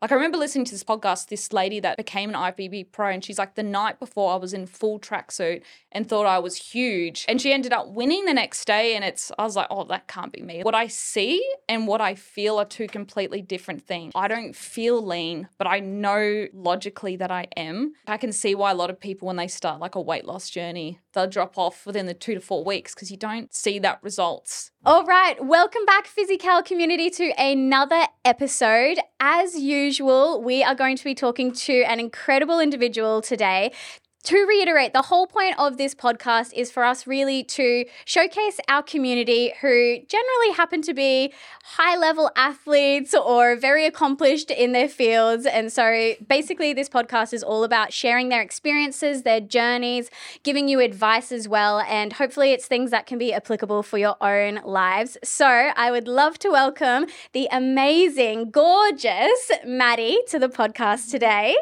Like I remember listening to this podcast, this lady that became an IFBB pro, and she's like, the night before I was in full tracksuit and thought I was huge. And she ended up winning the next day. And it's I was like, oh, that can't be me. What I see and what I feel are two completely different things. I don't feel lean, but I know logically that I am. I can see why a lot of people when they start like a weight loss journey, drop off within the two to four weeks because you don't see that results. All right, welcome back, Physi.Kal community, to another episode. As usual, we are going to be talking to an incredible individual today to reiterate, the whole point of this podcast is for us really to showcase our community who generally happen to be high level athletes or very accomplished in their fields. And so basically, this podcast is all about sharing their experiences, their journeys, giving you advice as well. And hopefully, it's things that can be applicable for your own lives. So I would love to welcome the amazing, gorgeous Madi to the podcast today.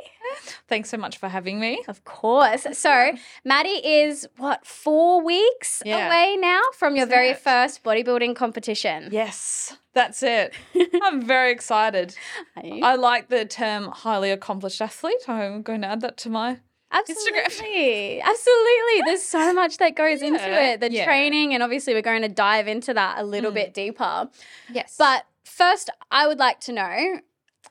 Thanks so much for having me. Of course. So, Madi is what, four weeks Yeah. away now from your That's very it. first bodybuilding competition. Yes, that's it. I'm very excited. I like the term highly accomplished athlete. I'm going to add that to my Absolutely. Absolutely. There's so much that goes into it. The Yeah. training, and obviously, we're going to dive into that a little Mm. bit deeper. yes. But first, I would like to know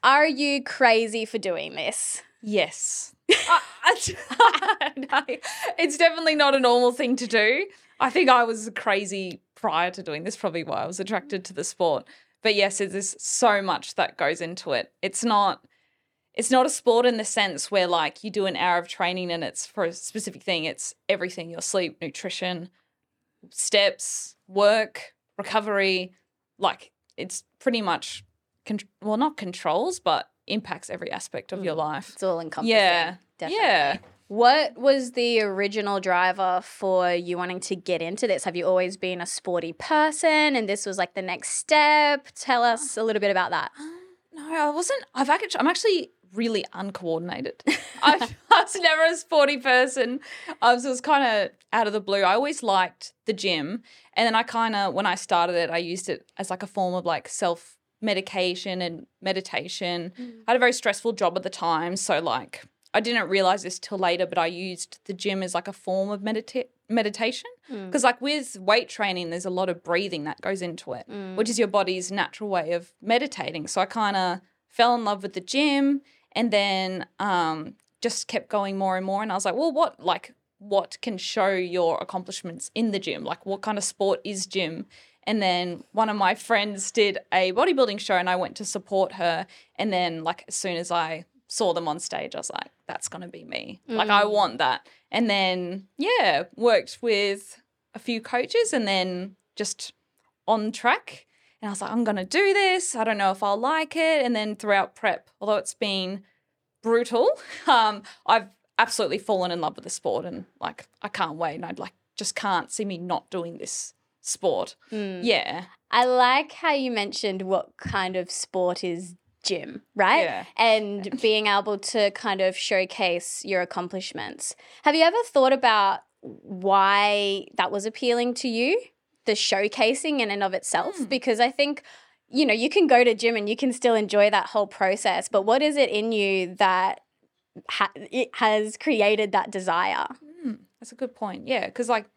are you crazy for doing this? Yes, I- I- no, it's definitely not a normal thing to do. I think I was crazy prior to doing this. Probably why I was attracted to the sport. But yes, there's so much that goes into it. It's not. It's not a sport in the sense where like you do an hour of training and it's for a specific thing. It's everything: your sleep, nutrition, steps, work, recovery. Like it's pretty much, con- well, not controls, but impacts every aspect of your mm. life. It's all encompassing. Yeah. Definitely. Yeah. What was the original driver for you wanting to get into this? Have you always been a sporty person and this was like the next step? Tell uh, us a little bit about that. Um, no, I wasn't. I've actually, I'm actually really uncoordinated. I, I was never a sporty person. I was, was kind of out of the blue. I always liked the gym. And then I kind of, when I started it, I used it as like a form of like self medication and meditation. Mm. I had a very stressful job at the time. So, like, I didn't realize this till later, but I used the gym as like a form of medita- meditation. Mm. Because, like, with weight training, there's a lot of breathing that goes into it, mm. which is your body's natural way of meditating. So, I kind of fell in love with the gym and then um, just kept going more and more. And I was like, well, what, like, what can show your accomplishments in the gym? Like, what kind of sport is gym? And then one of my friends did a bodybuilding show and I went to support her. And then, like, as soon as I saw them on stage, I was like, that's going to be me. Like, I want that. And then, yeah, worked with a few coaches and then just on track. And I was like, I'm going to do this. I don't know if I'll like it. And then throughout prep, although it's been brutal, um, I've absolutely fallen in love with the sport and like, I can't wait. And I'd like, just can't see me not doing this sport. Yeah. I like how you mentioned what kind of sport is gym, right? Yeah. And being able to kind of showcase your accomplishments. Have you ever thought about why that was appealing to you? The showcasing in and of itself? Hmm. Because I think, you know, you can go to gym and you can still enjoy that whole process, but what is it in you that ha- it has created that desire? Mm, that's a good point. Yeah. Cause like,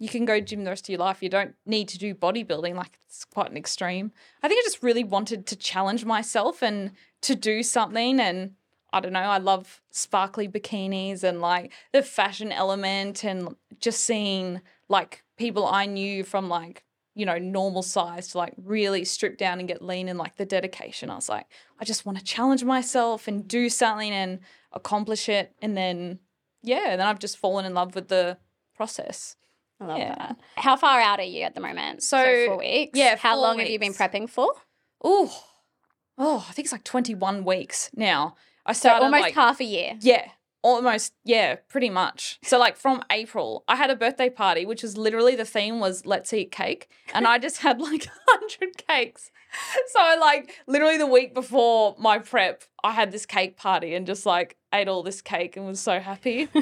you can go gym the rest of your life. You don't need to do bodybuilding. Like it's quite an extreme. I think I just really wanted to challenge myself and to do something. And I don't know, I love sparkly bikinis and like the fashion element and just seeing like people I knew from like, you know, normal size to like really strip down and get lean and like the dedication. I was like, I just want to challenge myself and do something and accomplish it. And then, yeah, then I've just fallen in love with the process. I love Yeah. that. How far out are you at the moment? So, four weeks. yeah, How long have you been prepping for? Oh, oh, I think it's like 21 weeks now. I So started almost like, half a year. Yeah, almost. Yeah, pretty much. So like from April, I had a birthday party, which was literally the theme was let's eat cake, and I just had like hundred cakes. So like literally the week before my prep, I had this cake party and just like ate all this cake and was so happy.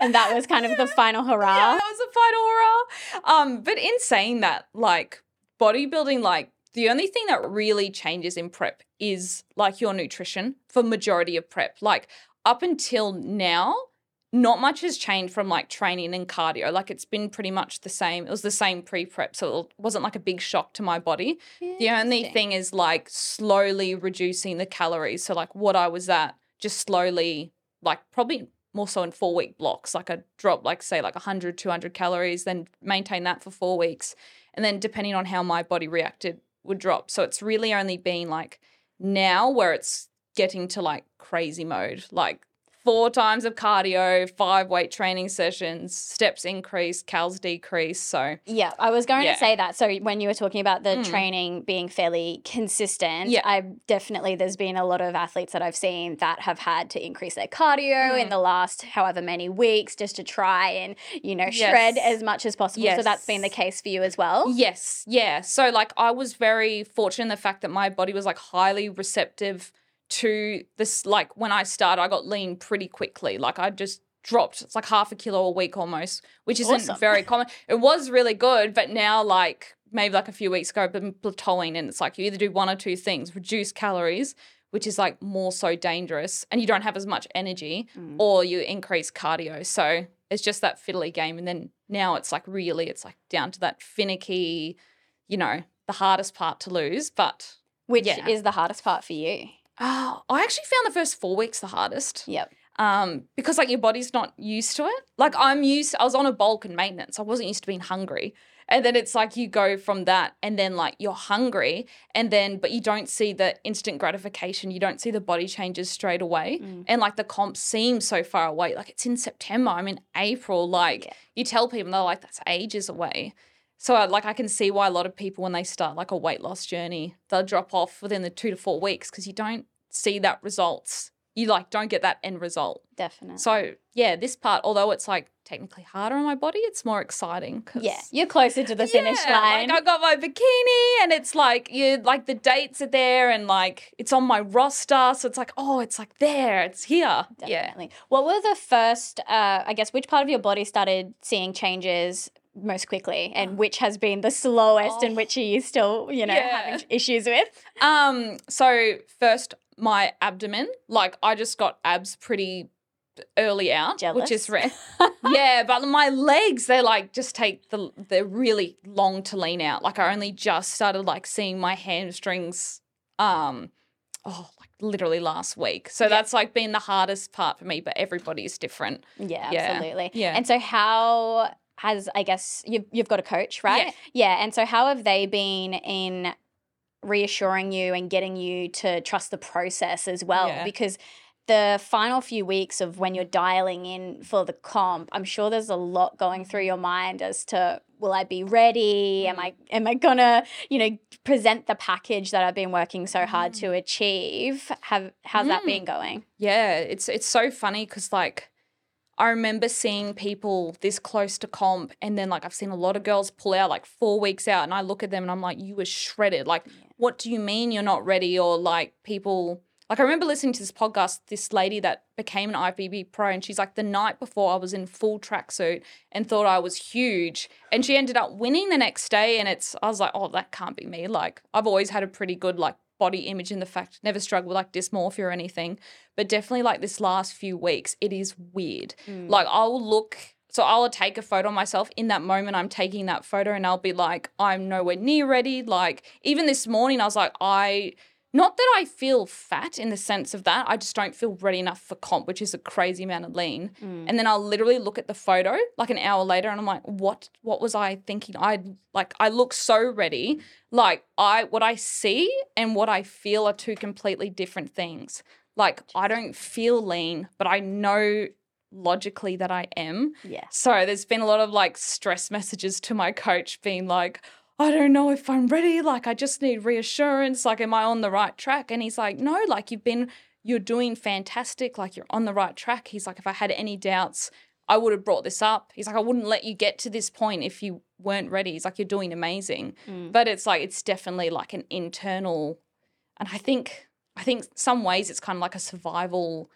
And that was kind of the final hurrah. Yeah, that was a final hurrah. Um, but in saying that, like bodybuilding, like the only thing that really changes in prep is like your nutrition for majority of prep. Like up until now, not much has changed from like training and cardio. Like it's been pretty much the same. It was the same pre prep, so it wasn't like a big shock to my body. The only thing is like slowly reducing the calories. So like what I was at, just slowly, like probably more so in four week blocks. Like I drop like say like 100, 200 calories, then maintain that for four weeks, and then depending on how my body reacted, would drop. So it's really only been like now where it's getting to like crazy mode, like four times of cardio, five weight training sessions, steps increase, cals decrease. So Yeah, I was going Yeah. to say that. So when you were talking about the Mm. training being fairly consistent, Yeah. I definitely there's been a lot of athletes that I've seen that have had to increase their cardio in Mm. the last however many weeks just to try and you know shred Yes. as much as possible. So that's been the case for you as well. Yes, yeah. So like I was very fortunate in the fact that my body was like highly receptive to this like when I started I got lean pretty quickly. Like I just dropped it's like half a kilo a week almost, which isn't Awesome. very common. It was really good, but now like maybe like a few weeks ago I've been plateauing and it's like you either do one or two things, reduce calories, which is like more so dangerous and you don't have as much energy Mm. or you increase cardio. So it's just that fiddly game. And then now it's like really, it's like down to that finicky, you know, the hardest part to lose. But Which Yeah. is the hardest part for you. Oh, I actually found the first four weeks the hardest. Yep. Um, because like your body's not used to it. Like I'm used, I was on a bulk and maintenance. I wasn't used to being hungry. And then it's like you go from that and then like you're hungry and then but you don't see the instant gratification. You don't see the body changes straight away. Mm. And like the comp seems so far away. Like it's in September. I'm in April. Like Yeah. you tell people they're like, that's ages away. So I, like I can see why a lot of people when they start like a weight loss journey, they'll drop off within the two to four weeks because you don't see that results. You like don't get that end result. Definitely. So yeah, this part, although it's like technically harder on my body, it's more exciting. 'cause- yeah, you're closer to the finish line. Like I got my bikini, and it's like you like the dates are there, and like it's on my roster, so it's like oh, it's like there, it's here. Yeah. Definitely. What were the first, uh, I guess, which part of your body started seeing changes most quickly and which has been the slowest and Oh. which are you still, you know, Yeah. having issues with? Um. So first, my abdomen, like I just got abs pretty early out, which is rare. yeah, but my legs, they're like just take the they're really long to lean out. Like I only just started like seeing my hamstrings um oh like literally last week. So Yeah. that's like been the hardest part for me, but everybody's different. Yeah, Yeah. absolutely. Yeah. And so how has I guess you've you've got a coach, right? Yeah. yeah. And so how have they been in reassuring you and getting you to trust the process as well? Yeah. Because the final few weeks of when you're dialing in for the comp, I'm sure there's a lot going through your mind as to will I be ready? Am Mm. I am I gonna, you know, present the package that I've been working so hard to achieve? Have how's that Mm. been going? Yeah, it's it's so funny because like I remember seeing people this close to comp, and then like I've seen a lot of girls pull out like four weeks out, and I look at them and I'm like, you were shredded. Like, what do you mean you're not ready? Or like people. Like I remember listening to this podcast, this lady that became an IFBB pro, and she's like, the night before I was in full tracksuit and thought I was huge, and she ended up winning the next day. And it's, I was like, oh, that can't be me. Like I've always had a pretty good like body image in the fact, never struggled with like dysmorphia or anything, but definitely like this last few weeks, it is weird. Mm. Like I'll look. So I'll take a photo of myself in that moment. I'm taking that photo and I'll be like, I'm nowhere near ready. Like even this morning, I was like, I not that I feel fat in the sense of that. I just don't feel ready enough for comp, which is a crazy amount of lean. Mm. And then I'll literally look at the photo like an hour later and I'm like, what what was I thinking? I like I look so ready. Like I what I see and what I feel are two completely different things. Like I don't feel lean, but I know logically that I am. Yeah. So there's been a lot of like stress messages to my coach being like, I don't know if I'm ready. Like, I just need reassurance. Like, am I on the right track? And he's like, no, like, you've been, you're doing fantastic. Like, you're on the right track. He's like, if I had any doubts, I would have brought this up. He's like, I wouldn't let you get to this point if you weren't ready. He's like, you're doing amazing. Mm. But it's like, it's definitely like an internal, and I think, I think some ways it's kind of like a survival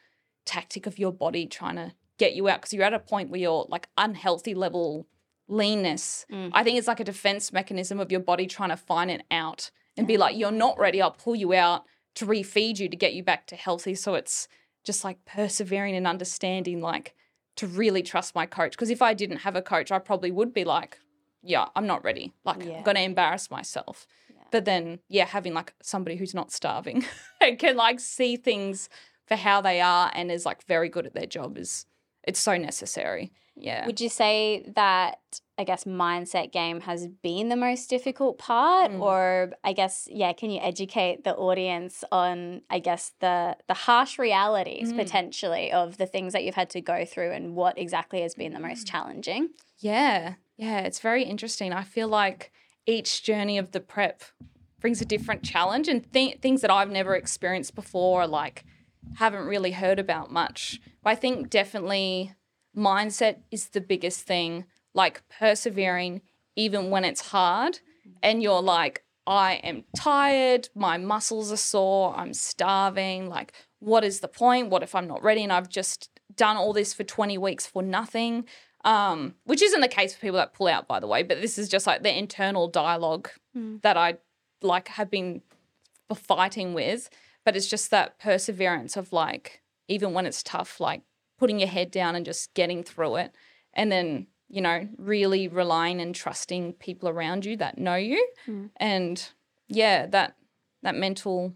tactic of your body trying to get you out because you're at a point where you're like unhealthy level leanness. Mm. I think it's like a defense mechanism of your body trying to find it out and be like, you're not ready. I'll pull you out to refeed you to get you back to healthy. So it's just like persevering and understanding, like to really trust my coach. Because if I didn't have a coach, I probably would be like, yeah, I'm not ready. Like, Yeah. I'm going to embarrass myself. But then, yeah, having like somebody who's not starving and can like see things for how they are and is like very good at their job is it's so necessary. Yeah. Would you say that I guess mindset game has been the most difficult part Mm. or I guess yeah, can you educate the audience on I guess the the harsh realities Mm. potentially of the things that you've had to go through and what exactly has been the most Mm. challenging? Yeah, yeah, it's very interesting. I feel like each journey of the prep brings a different challenge and th- things that I've never experienced before, like haven't really heard about much. But I think definitely mindset is the biggest thing, like persevering even when it's hard and you're like, I am tired, my muscles are sore, I'm starving. Like, what is the point? What if I'm not ready and I've just done all this for 20 weeks for nothing? um, which isn't the case for people that pull out, by the way. But this is just like the internal dialogue that I like have been fighting with. But it's just that perseverance of like, even when it's tough, like putting your head down and just getting through it, and then you know really relying and trusting people around you that know you, Mm. and yeah, that that mental,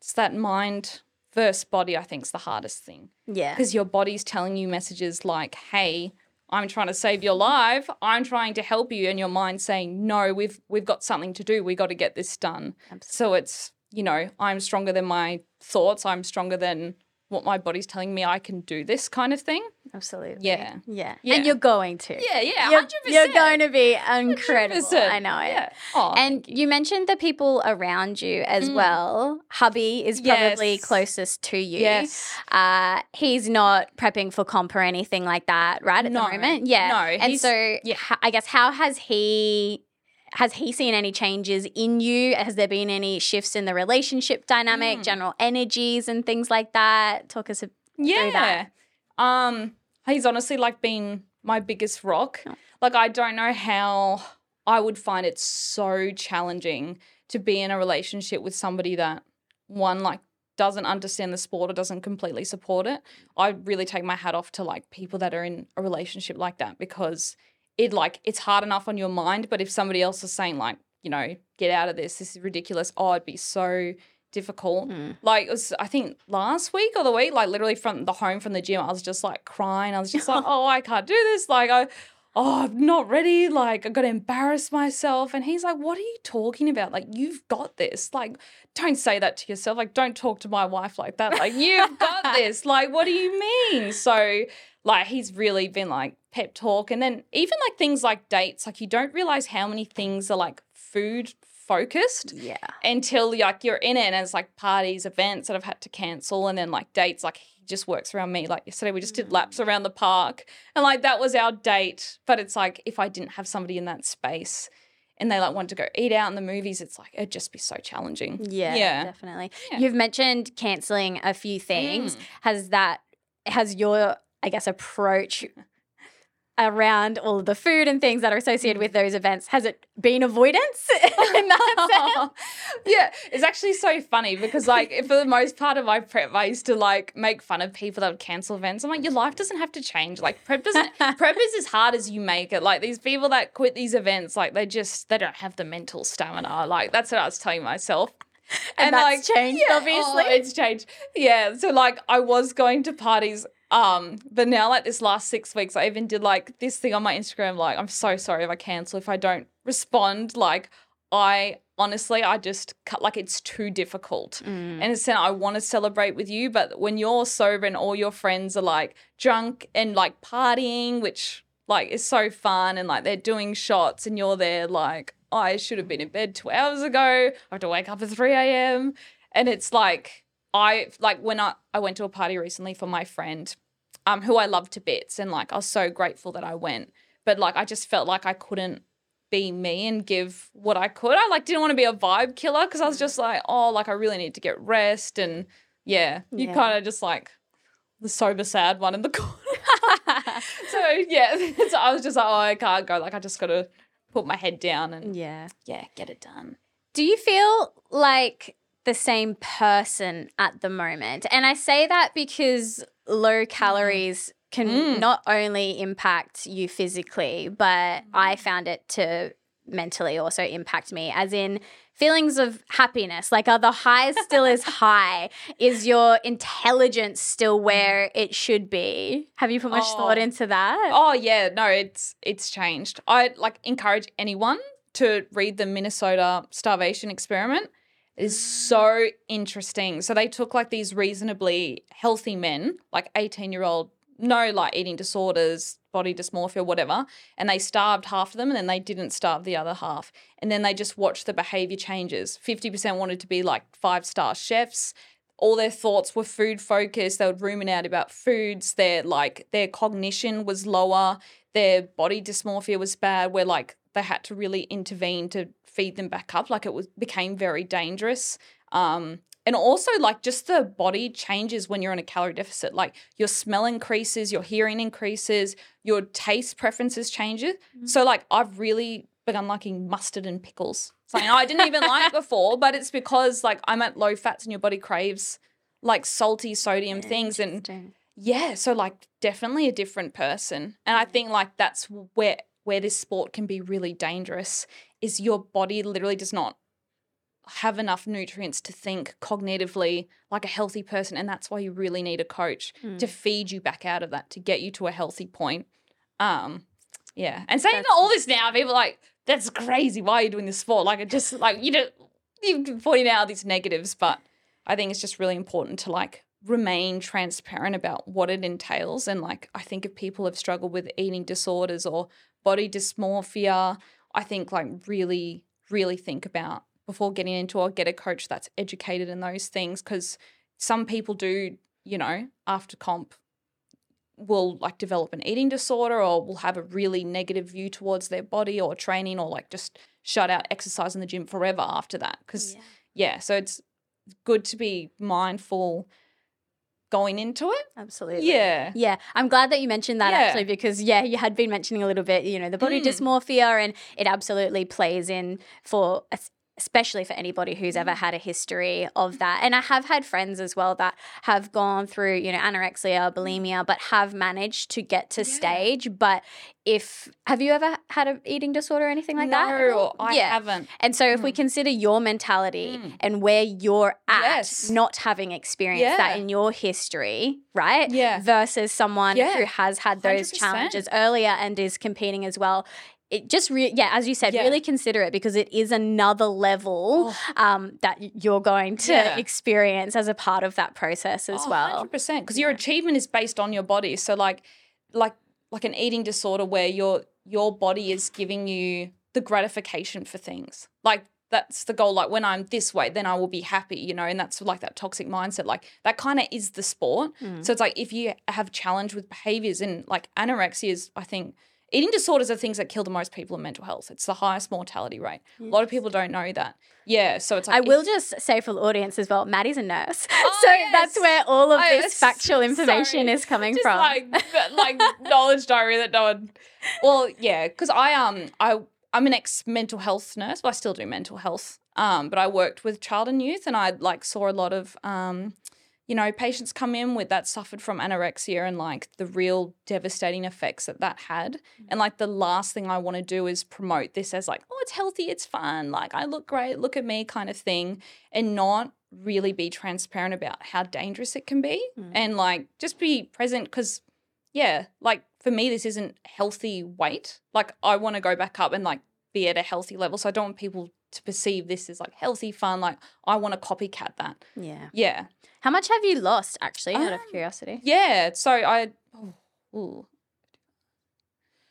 it's that mind versus body. I think is the hardest thing Yeah. because your body's telling you messages like, "Hey, I'm trying to save your life. I'm trying to help you," and your mind's saying, "No, we've we've got something to do. We got to get this done." Absolutely. So it's you know, I'm stronger than my thoughts. I'm stronger than what my body's telling me I can do. This kind of thing. Absolutely. Yeah. Yeah. Yeah. And you're going to. Yeah, yeah, You're, you're going to be incredible. I know it. Yeah. Oh, And thank you. mentioned the people around you as Mm. well. Hubby is probably Yes. closest to you. yes. Uh, he's not prepping for comp or anything like that, right? At No. the moment, yeah. No, and so, yeah. I guess how has he has he seen any changes in you? Has there been any shifts in the relationship dynamic, Mm. general energies, and things like that? Talk us. A- Yeah. that. Um, he's honestly like been my biggest rock. Oh. Like I don't know how I would find it so challenging to be in a relationship with somebody that one like doesn't understand the sport or doesn't completely support it. I really take my hat off to like people that are in a relationship like that because it like it's hard enough on your mind, but if somebody else is saying like, you know, get out of this, this is ridiculous, oh, it'd be so difficult Mm. like it was I think last week or the week, like literally from the home from the gym, I was just like crying. I was just like, oh, I can't do this. Like I oh, I'm not ready. Like I gotta embarrass myself. And he's like, What are you talking about? Like, you've got this. Like, don't say that to yourself. Like, don't talk to my wife like that. Like, you've got this. Like, what do you mean? So like he's really been like pep talk. And then even like things like dates, like you don't realize how many things are like food focused Yeah. until like you're in it and it's like parties, events that I've had to cancel, and then like dates. Like he just works around me. Like yesterday, we just did laps around the park, and like that was our date. But it's like if I didn't have somebody in that space, and they like wanted to go eat out in the movies, it's like it'd just be so challenging. Yeah, Yeah. definitely. Yeah. You've mentioned canceling a few things. Mm. Has that has your I guess approach around all of the food and things that are associated with those events has it been avoidance in that sense? yeah, it's actually so funny because like for the most part of my prep, I used to like make fun of people that would cancel events. I'm like, your life doesn't have to change. Like prep doesn't prep is as hard as you make it. Like these people that quit these events, like they just they don't have the mental stamina. Like that's what I was telling myself. And that's changed, yeah, oh, obviously. oh, it's changed. Yeah. So like I was going to parties. Um, but now like this last six weeks, I even did like this thing on my Instagram, like, I'm so sorry if I cancel, if I don't respond. Like I honestly I just cut like it's too difficult. Mm. And it's I want to celebrate with you, but when you're sober and all your friends are like drunk and like partying, which like is so fun and like they're doing shots and you're there like, I should have been in bed two hours ago. I have to wake up at 3 a.m. And it's like I like when I, I went to a party recently for my friend, um, who I love to bits, and like I was so grateful that I went. But like I just felt like I couldn't be me and give what I could. I like didn't want to be a vibe killer because I was just like, oh, like I really need to get rest and yeah, you Yeah. kind of just like the sober sad one in the corner. so yeah, so I was just like, oh, I can't go. Like I just got to put my head down and yeah. yeah, get it done. Do you feel like the same person at the moment? And I say that because low calories can Mm. not only impact you physically, but I found it to mentally also impact me, as in feelings of happiness. Like, are the highs still as high? Is your intelligence still where it should be? Have you put much thought Oh. into that? Oh yeah, no, it's it's changed. I like encourage anyone to read the Minnesota starvation experiment. Is so interesting. So they took like these reasonably healthy men, like 18 year old, no like eating disorders, body dysmorphia, whatever, and they starved half of them and then they didn't starve the other half. And then they just watched the behavior changes. 50% wanted to be like five star chefs all their thoughts were food focused. They would ruminate about foods. Their like their cognition was lower. Their body dysmorphia was bad. Where like they had to really intervene to feed them back up. Like it was became very dangerous. Um, and also like just the body changes when you're in a calorie deficit. Like your smell increases, your hearing increases, your taste preferences changes. So like I've really begun liking mustard and pickles. Something I didn't even like before, but it's because like I'm at low fats and your body craves like salty sodium things and yeah, so like definitely a different person. And I think like that's where where this sport can be really dangerous is your body literally does not have enough nutrients to think cognitively like a healthy person and that's why you really need a coach Mm. to feed you back out of that to get you to a healthy point. Um yeah. And saying That's all this now people are like that's crazy why are you doing this sport like it just like you know you're pointing out these negatives but I think it's just really important to like remain transparent about what it entails. And like, I think if people have struggled with eating disorders or body dysmorphia, I think like really, really think about before getting into or get a coach that's educated in those things. Cause some people do, you know, after comp will like develop an eating disorder or will have a really negative view towards their body or training or like just shut out exercise in the gym forever after that. Cause Yeah. yeah, so it's good to be mindful going into it. Absolutely. Yeah. Yeah, I'm glad that you mentioned that Yeah. actually because yeah, you had been mentioning a little bit, you know, the body Mm. dysmorphia and it absolutely plays in for especially for anybody who's ever Mm. had a history of that. And I have had friends as well that have gone through, you know, anorexia, bulimia, but have managed to get to Yeah. stage, but if have you ever had an eating disorder or anything like that? at no. I yeah. haven't. And so, if we consider your mentality Mm. and where you're at, Yes. not having experienced that in your history, right? Yeah. Versus someone Yeah. who has had those 100%. challenges earlier and is competing as well. It just, re- yeah, as you said, Yeah. really consider it because it is another level um, that you're going to Oh. Yeah. experience as a part of that process as well. Hundred percent, because your achievement is based on your body. So like, like, like an eating disorder where your your body is giving you the gratification for things. Like that's the goal. Like when I'm this way, then I will be happy. You know, and that's like that toxic mindset. Like that kind of is the sport. Mm. So it's like if you have challenge with behaviors and like anorexia is, I think. Eating disorders are things that kill the most people in mental health. It's the highest mortality rate. A lot of people don't know that. Yeah, so it's like I will if- just say for the audience as well, Madi's a nurse. Oh, so yes. that's where all of Oh, this yes. factual information Sorry. is coming just from. like like knowledge diary that no one. Well, yeah, because I um I I'm an ex mental health nurse, but I still do mental health. Um, but I worked with child and youth, and I like saw a lot of um, you know, patients come in with that suffered from anorexia and like the real devastating effects that that had. And like the last thing I want to do is promote this as like, oh, it's healthy, it's fun, like I look great, look at me, kind of thing, and not really be transparent about how dangerous it can be Mm. and like just be present because yeah like for me this isn't healthy weight like i want to go back up and like be at a healthy level so i don't want people to perceive this as like healthy fun like i want to copycat that yeah. yeah How much have you lost, actually, out of Um, curiosity? yeah so i oh,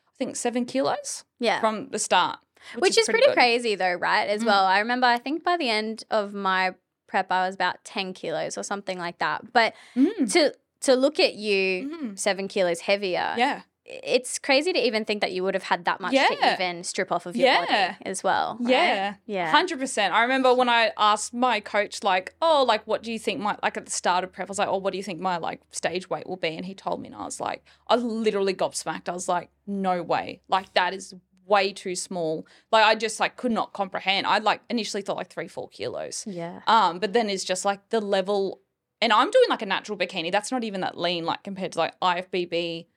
i think seven kilos Yeah. from the start Which, is, pretty, good. crazy, though, right? As Mm. well. I remember, I think by the end of my prep, I was about 10 kilos or something like that. But Mm, to to look at you mm, seven kilos heavier, yeah it's crazy to even think that you would have had that much to even strip off of your Yeah. body as well. right? Yeah. Yeah. Hundred percent. I remember when I asked my coach, like, "Oh, like, what do you think my like at the start of prep?" I was like, "Oh, what do you think my like stage weight will be?" And he told me, and I was like, I literally gobsmacked. I was like, "No way! Like, that is way too small. Like I just like could not comprehend. I like initially thought like three, four kilos. Yeah. Um, but then it's just like the level, and I'm doing like a natural bikini. That's not even that lean, like compared to like IFBB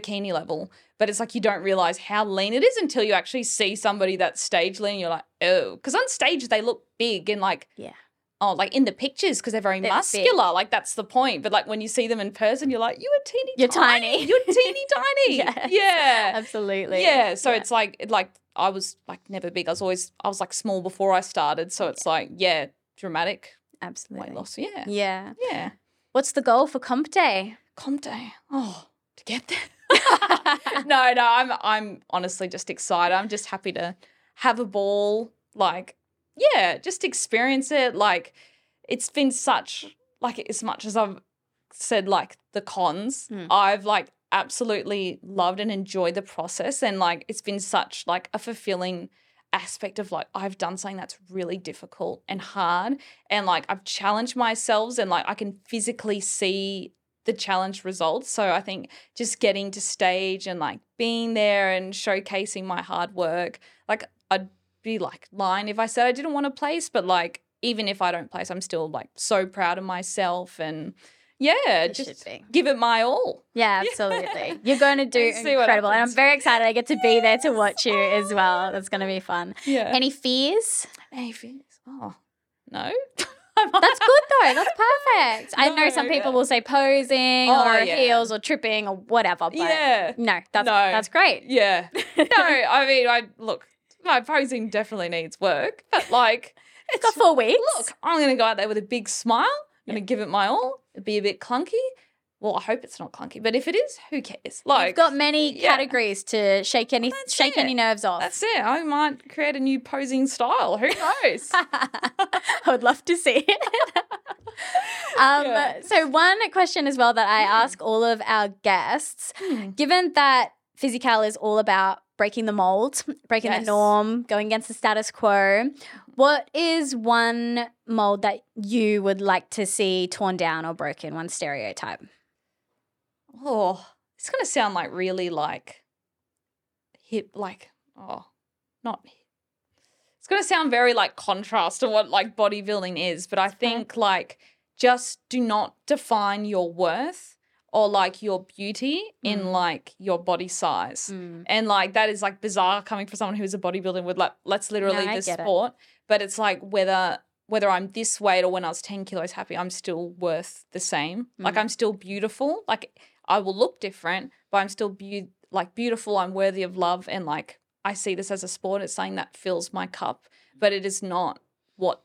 bikini level. But it's like you don't realize how lean it is until you actually see somebody that's stage lean. You're like, oh, because on stage they look big and like, Yeah. oh, like in the pictures because they're very They're muscular. Like that's the point. But like when you see them in person, you're like, you are teeny, You're tiny. tiny. You're teeny tiny. Yes. Yeah. Absolutely. Yeah, so Yeah. it's like like I was like never big. I was always I was like small before I started. So it's like yeah, dramatic Absolutely. weight loss. Yeah, Yeah. yeah. What's the goal for Comp Day? Comp day. Oh, to get there. no, no. I'm I'm honestly just excited. I'm just happy to have a ball. Like yeah, just experience it. Like it's been such like as much as I've said like the cons, Mm. I've like absolutely loved and enjoyed the process and like it's been such like a fulfilling aspect of like I've done something that's really difficult and hard and like I've challenged myself and like I can physically see the challenge results. So I think just getting to stage and like being there and showcasing my hard work, like I'd be like lying if I said I didn't want to place, but like even if I don't place, I'm still like so proud of myself and yeah, should just give it my all. Yeah, absolutely. You're going to do Let's see what incredible. And I'm very excited. I get to be there to watch you as well. That's going to be fun. Yeah. Any fears? Any fears? Oh, no. That's good though. That's perfect. I know some people yeah. will say posing Oh, or yeah. heels or tripping or whatever. But yeah. no, that's No. that's great. Yeah. no, I mean, I look, my posing definitely needs work, but like, It's got four weeks. look, I'm going to go out there with a big smile. I'm going to give it my all. It'll be a bit clunky. Well, I hope it's not clunky, but if it is, who cares? Like, You've got many yeah. categories to shake any That's shake it. any nerves off. that's it. I might create a new posing style. Who knows? I would love to see it. um, Yeah. So, one question as well that I ask all of our guests Hmm. given that Physi.Kal is all about breaking the mold, breaking the norm, going against the status quo, what is one mold that you would like to see torn down or broken, one stereotype? oh, it's going to sound like really like hip, like, oh, not hip. It's going to sound very like contrast to what like bodybuilding is, but I think like just do not define your worth or like your beauty in Mm. like your body size. And like that is like bizarre coming from someone who's a bodybuilder with like let's literally I the get it. sport. But it's like whether whether I'm this weight or when I was 10 kilos happy, I'm still worth the same. Like Mm. I'm still beautiful. Like I will look different, but I'm still beau- like beautiful. I'm worthy of love. And like I see this as a sport. It's something that fills my cup, but it is not what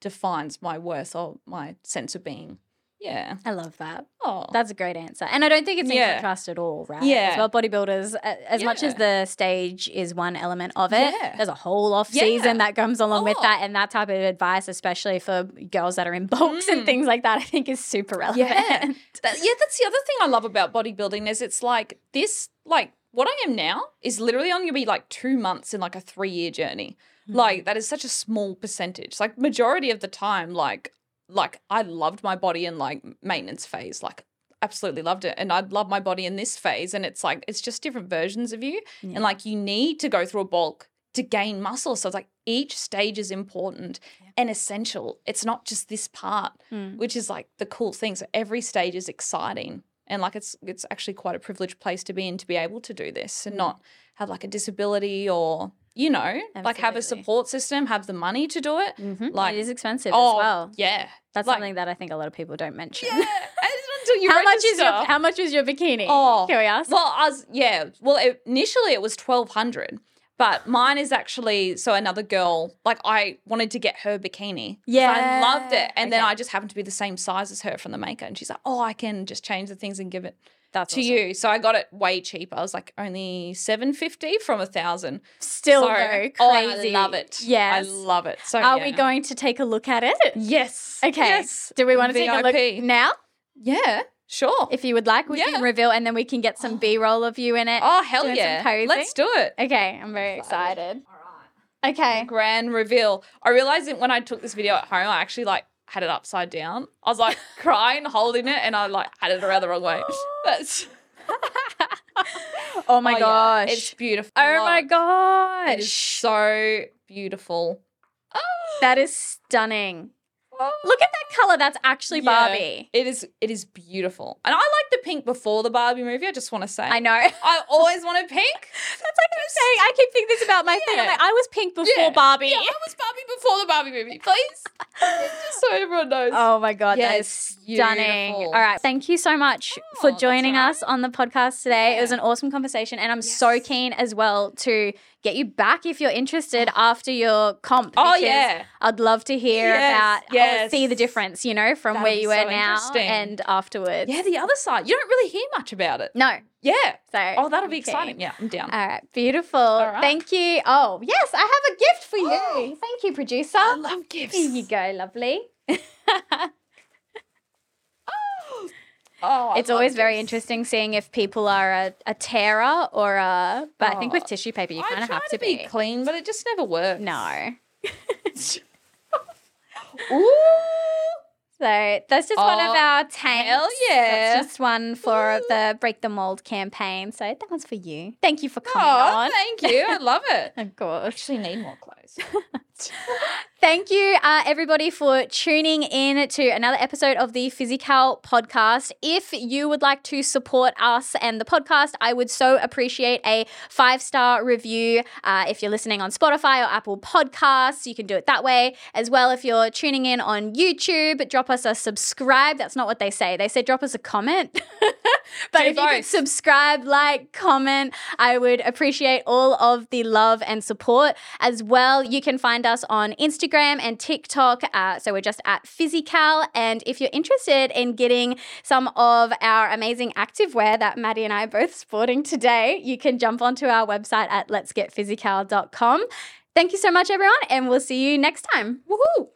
defines my worth or my sense of being. Yeah. I love that. Oh. That's a great answer. And I don't think it's in Yeah. contrast at all, right? Yeah. As well, bodybuilders, as much as the stage is one element of it, Yeah. there's a whole off Yeah. season that comes along with Oh. that. And that type of advice, especially for girls that are in bulks and Mm. things like that, I think is super relevant. Yeah. That, yeah, that's the other thing I love about bodybuilding is it's like this, like what I am now is literally only gonna be like two months in like a three year journey. Mm-hmm. Like that is such a small percentage. Like majority of the time, like like I loved my body in like maintenance phase, like absolutely loved it, and I'd love my body in this phase, and it's like it's just different versions of you, Yeah. and like you need to go through a bulk to gain muscle. So it's like each stage is important and essential. It's not just this part Mm. which is like the cool thing. So every stage is exciting, and like it's it's actually quite a privileged place to be in to be able to do this and not have like a disability or you know like have a support system, have the money to do it. Mhm. Like- it is expensive oh as well. yeah, That's like- something that I think a lot of people don't mention. yeah. and it's until you how much is your. How much was your bikini? Oh, Can we ask? Well, I was yeah. Well, it, initially it was twelve hundred. But mine is actually so another girl, like I wanted to get her bikini. Yeah, I loved it. And then I just happened to be the same size as her from the maker. And she's like, Oh, I can just change the things and give it That's to awesome. you. So I got it way cheaper. I was like only seven fifty from a thousand. Still so, though, crazy. Oh, I love it. Yes. I love it. So Are yeah. we going to take a look at it? Yes. Okay. Yes. Do we want to take a look now? Yeah. Sure. If you would like, we Yeah. can reveal and then we can get some B roll of you in it. oh hell doing yeah. posing? Let's do it. Okay, I'm very excited. All right. Okay. grand reveal. I realized that when I took this video at home, I actually like had it upside down. I was like crying, holding it, and I like had it around the wrong way. That's Oh my Oh, yeah, gosh. it's beautiful. oh my gosh. It is so beautiful. Oh. that is stunning. Oh. Look at that color. That's actually Yeah. Barbie. It is it is beautiful. And I like the pink before the Barbie movie, I just want to say. I know. I always wanted pink. That's like I'm saying. I keep thinking this about my thing. I'm like, I was pink before Yeah. Barbie. Yeah, I was Barbie before the Barbie movie, please. just so everyone knows. Oh my god, that is stunning. beautiful. All right, thank you so much Oh, for joining right. us on the podcast today. It was an awesome conversation, and I'm so keen as well to get you back if you're interested oh. after your comp. Oh, yeah. I'd love to hear Yes, about or yes. see the difference, you know, from That'll where you were so now and afterwards. Yeah, the other side. You don't really hear much about it. no. Yeah. So Oh, that'll be okay. exciting. Yeah, I'm down. All right, beautiful. right. Thank you. Oh, yes, I have a gift for you. Oh. Thank you, producer. I love gifts. Here you go, lovely. Oh, oh, I it's always very interesting seeing if people are a, a tearer or a. But I think with Oh, tissue paper, you kind of have to to be, be. clean, but it just never works. No. Ooh. So that's just one of Oh, our tanks. hell yeah. That's just one for the Break the Mold campaign. So that one's for you. Thank you for coming Oh, on. thank you. I love it. Of course. Actually, need more clothes. Thank you, uh, everybody, for tuning in to another episode of the Physi.Kal podcast. If you would like to support us and the podcast, I would so appreciate a five star review. Uh, if you're listening on Spotify or Apple Podcasts, you can do it that way. As well, if you're tuning in on YouTube, drop us a subscribe. That's not what they say. They say drop us a comment. but Do if you could subscribe, like, comment, I would appreciate all of the love and support. As well, you can find us on Instagram and TikTok. Uh, so we're just at Physi.Kal. And if you're interested in getting some of our amazing activewear that Madi and I are both sporting today, you can jump onto our website at letsgetphysikal.com. Thank you so much, everyone, and we'll see you next time. Woohoo!